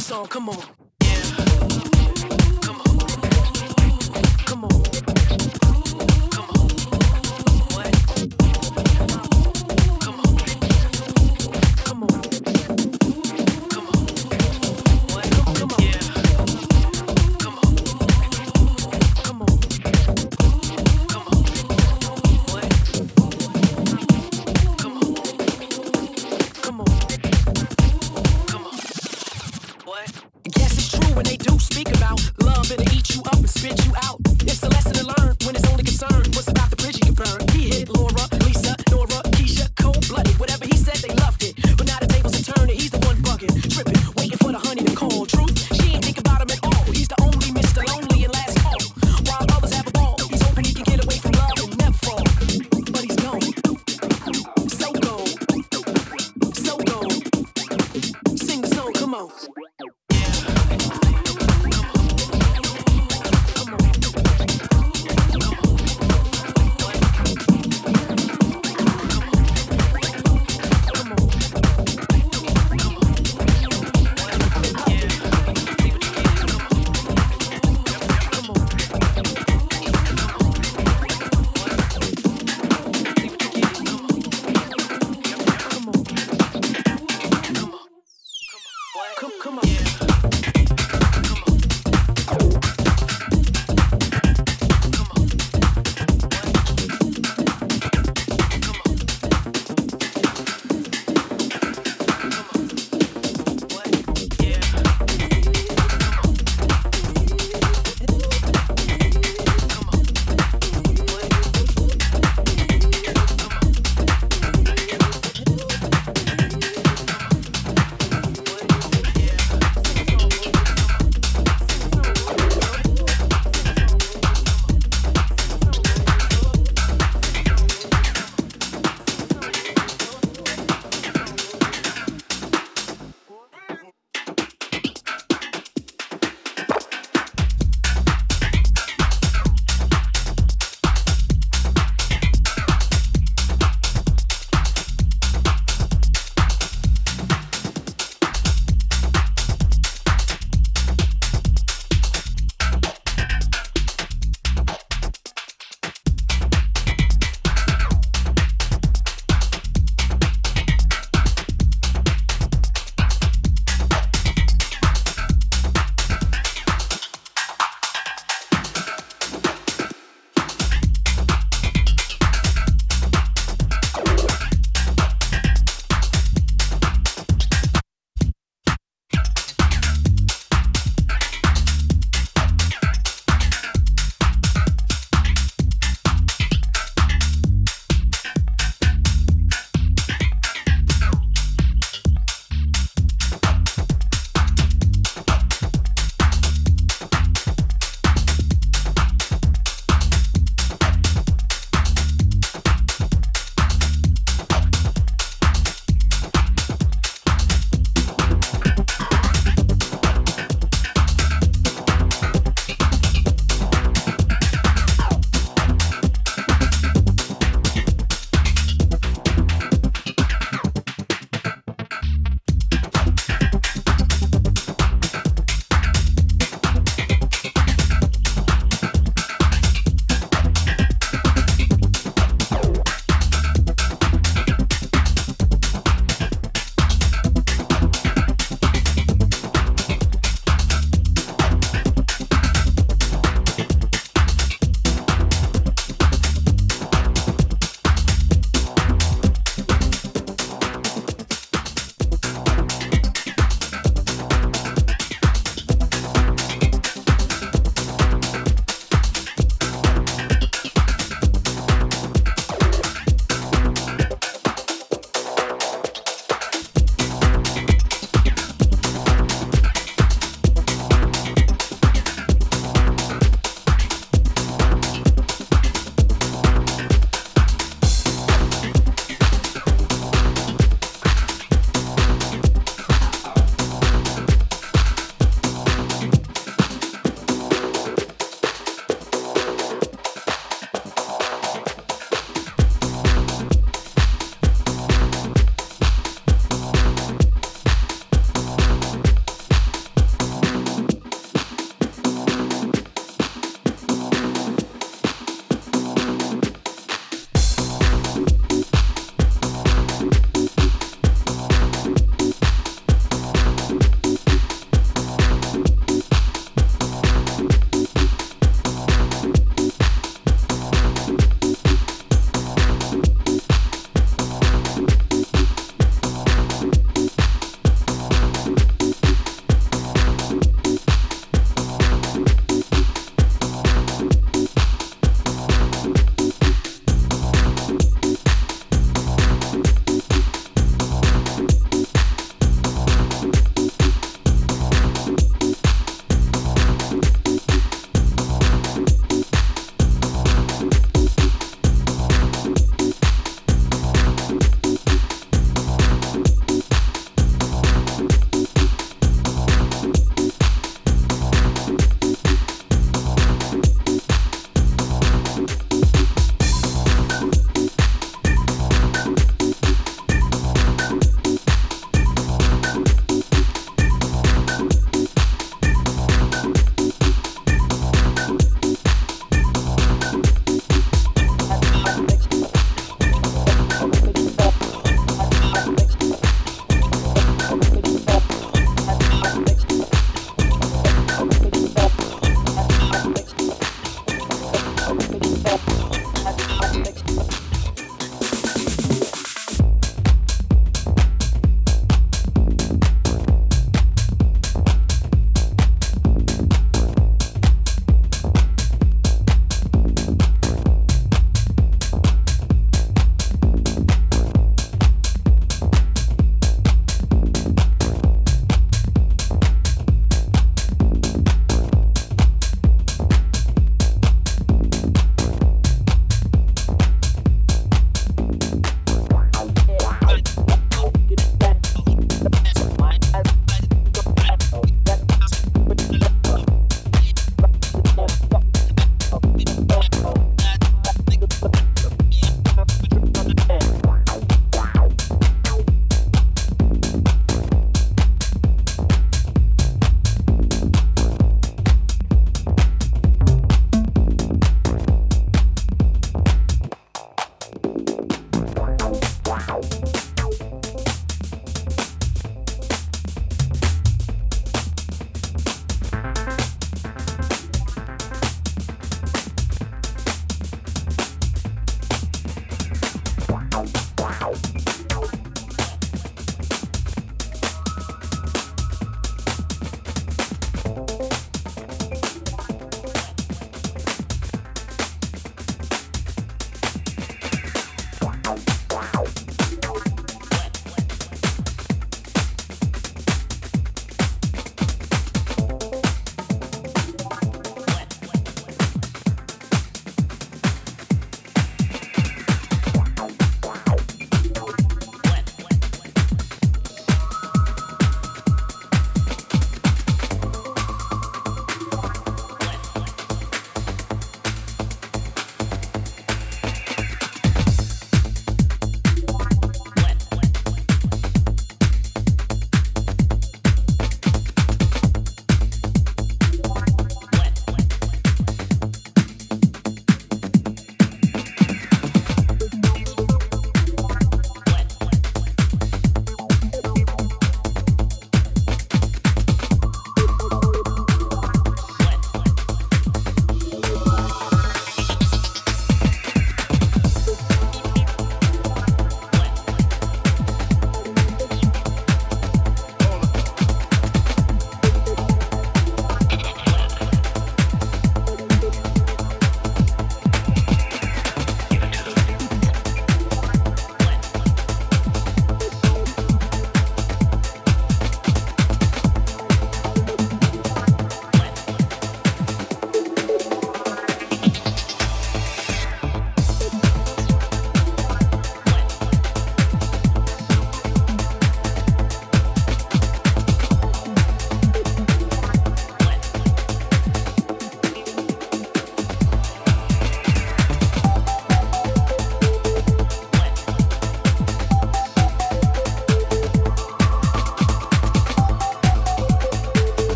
Song, come on.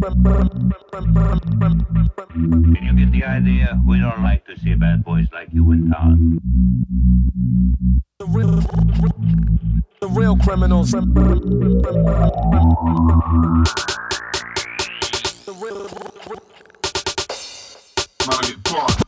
Can you get the idea? We don't like to see bad boys like you in town. The real, the real criminals. The real. Money,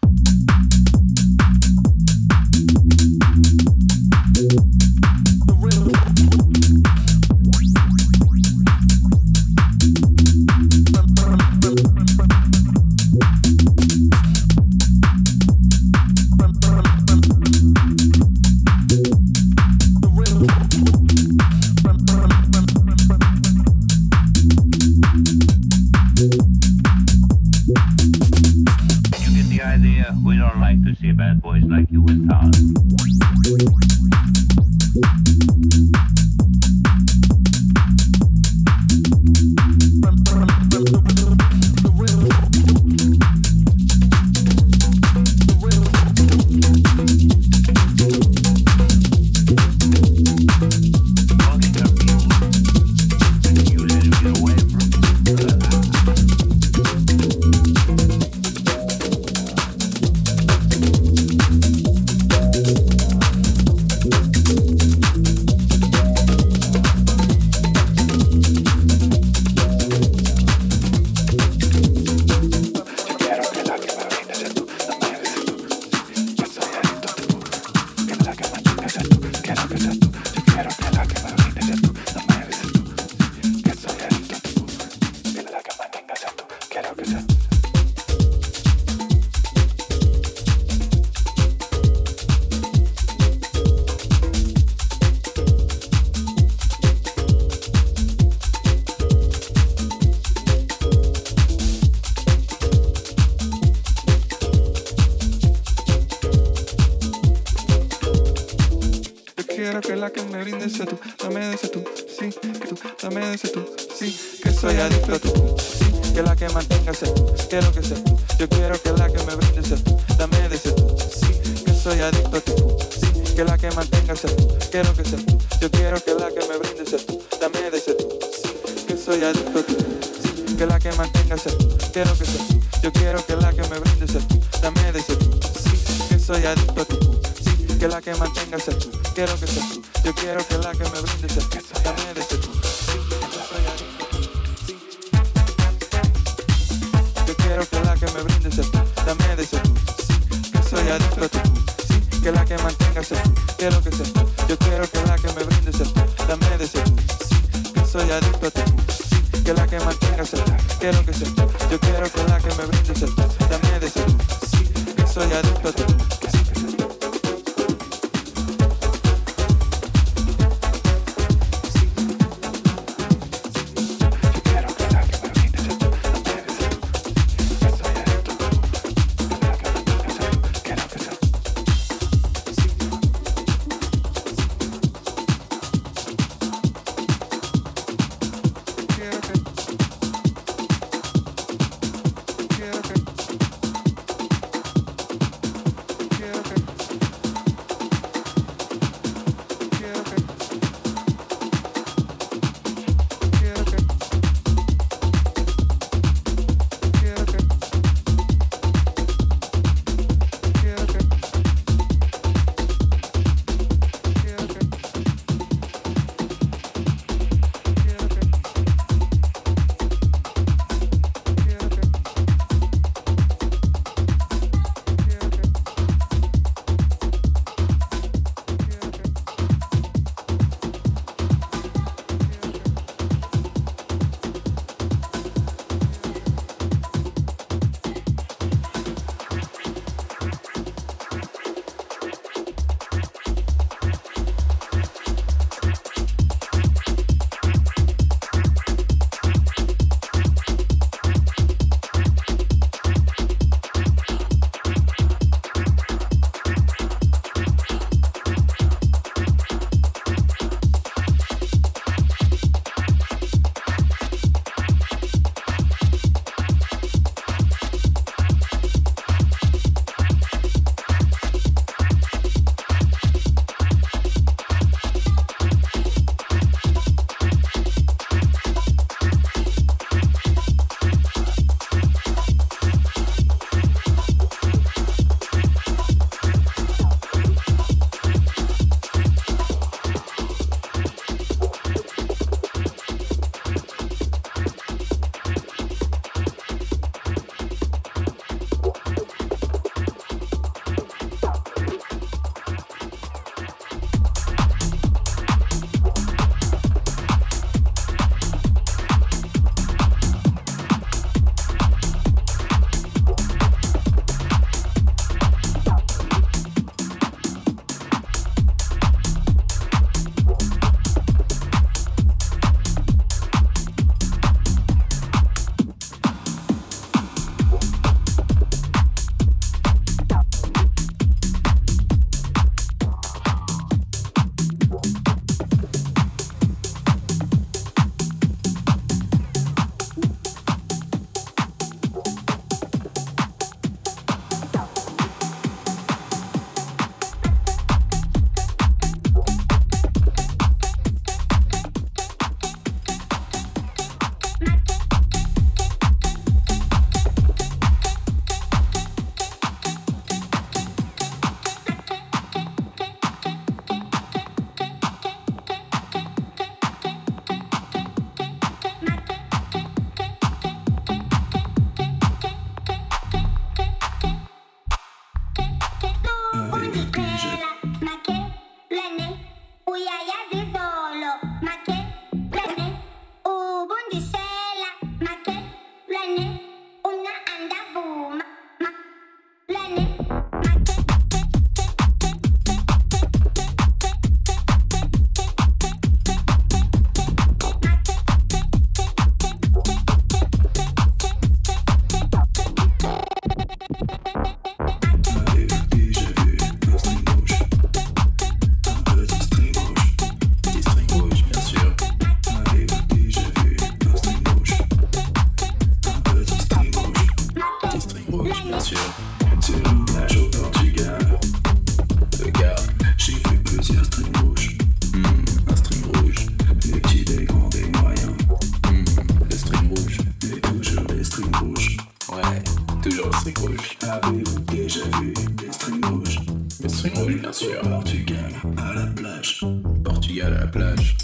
Avez-vous déjà vu des strings rouges Des strings rouges, bien sûr. Portugal à la plage. Portugal à la plage.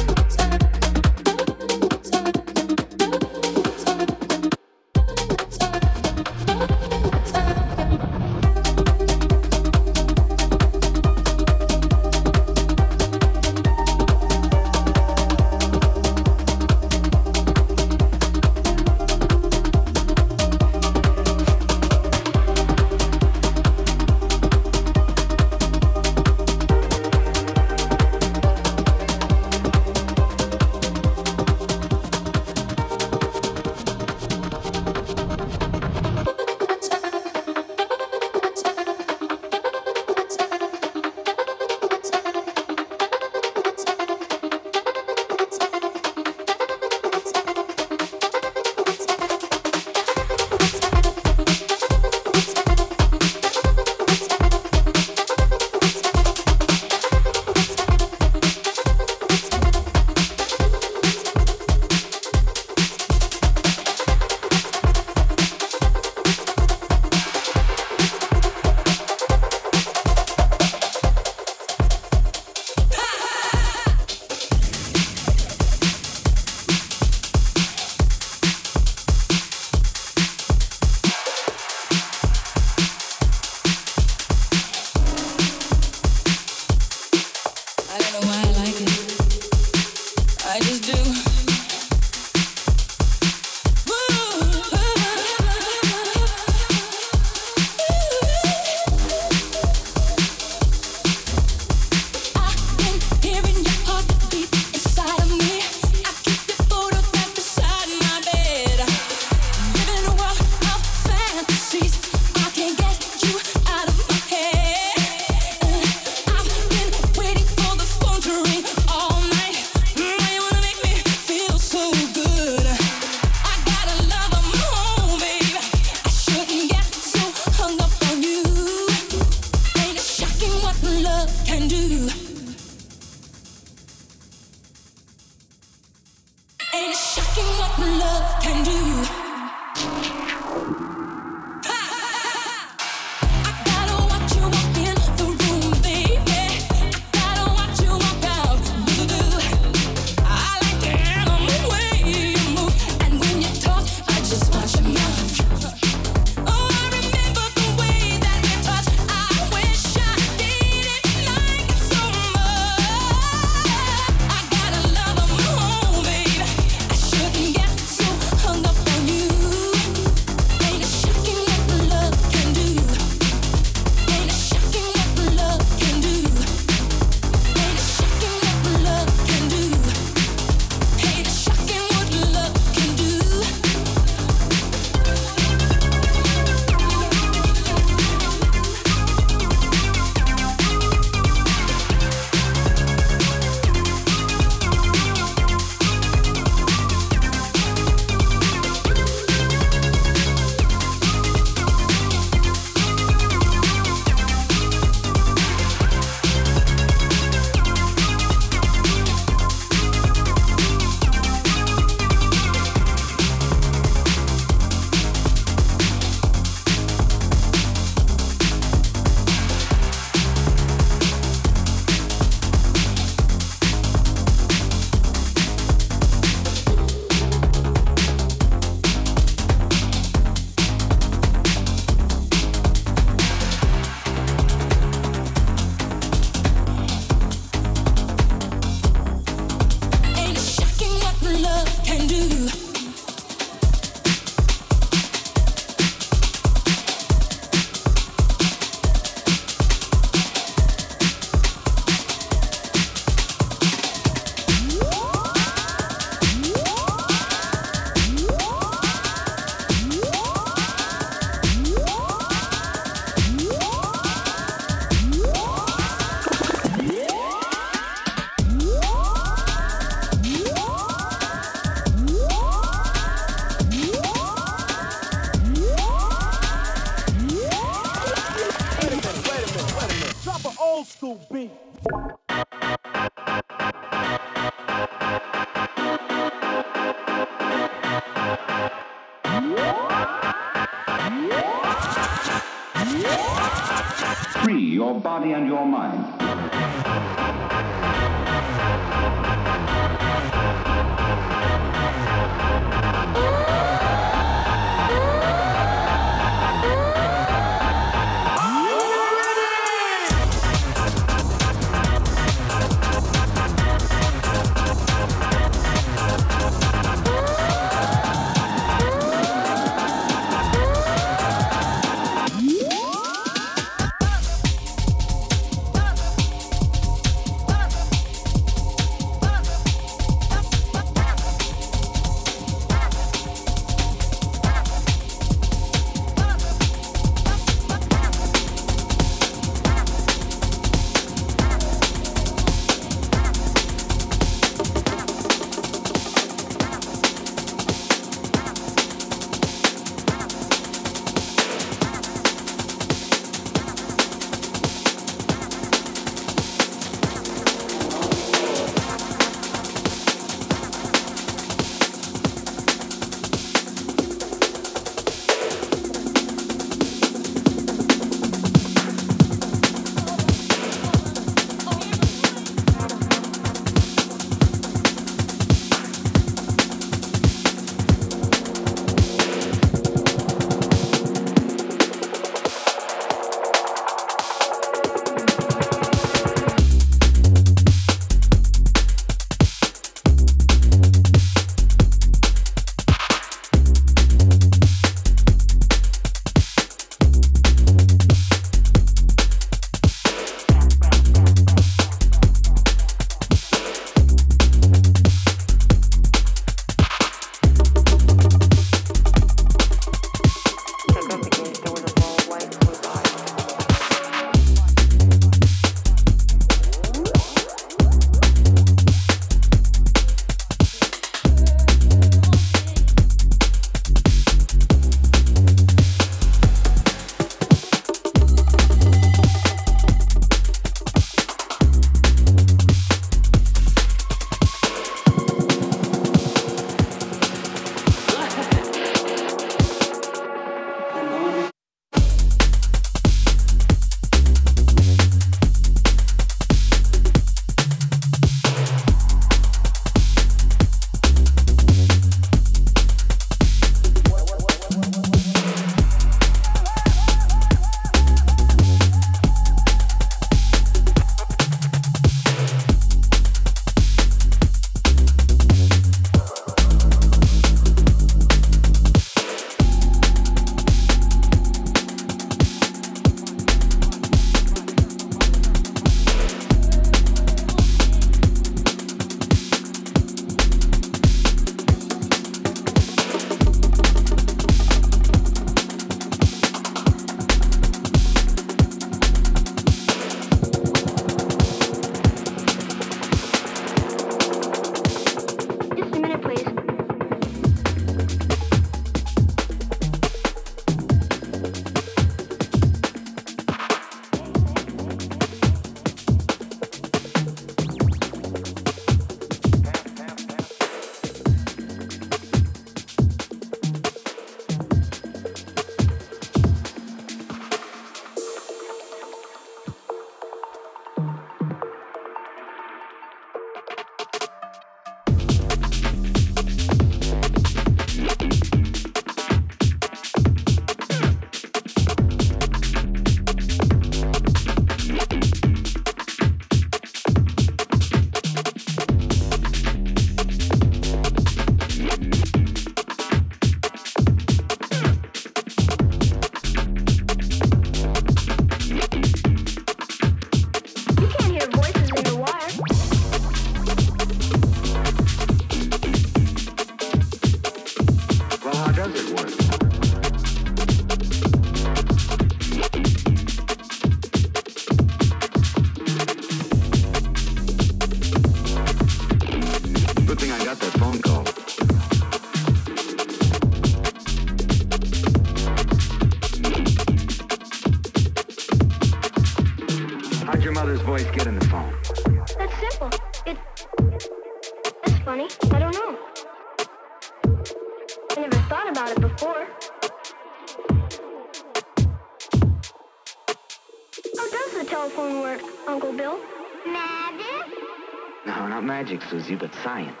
Susie, but science.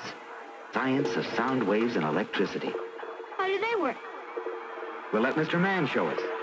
Science of sound waves and electricity. How do they work? We'll let Mr. Mann show us.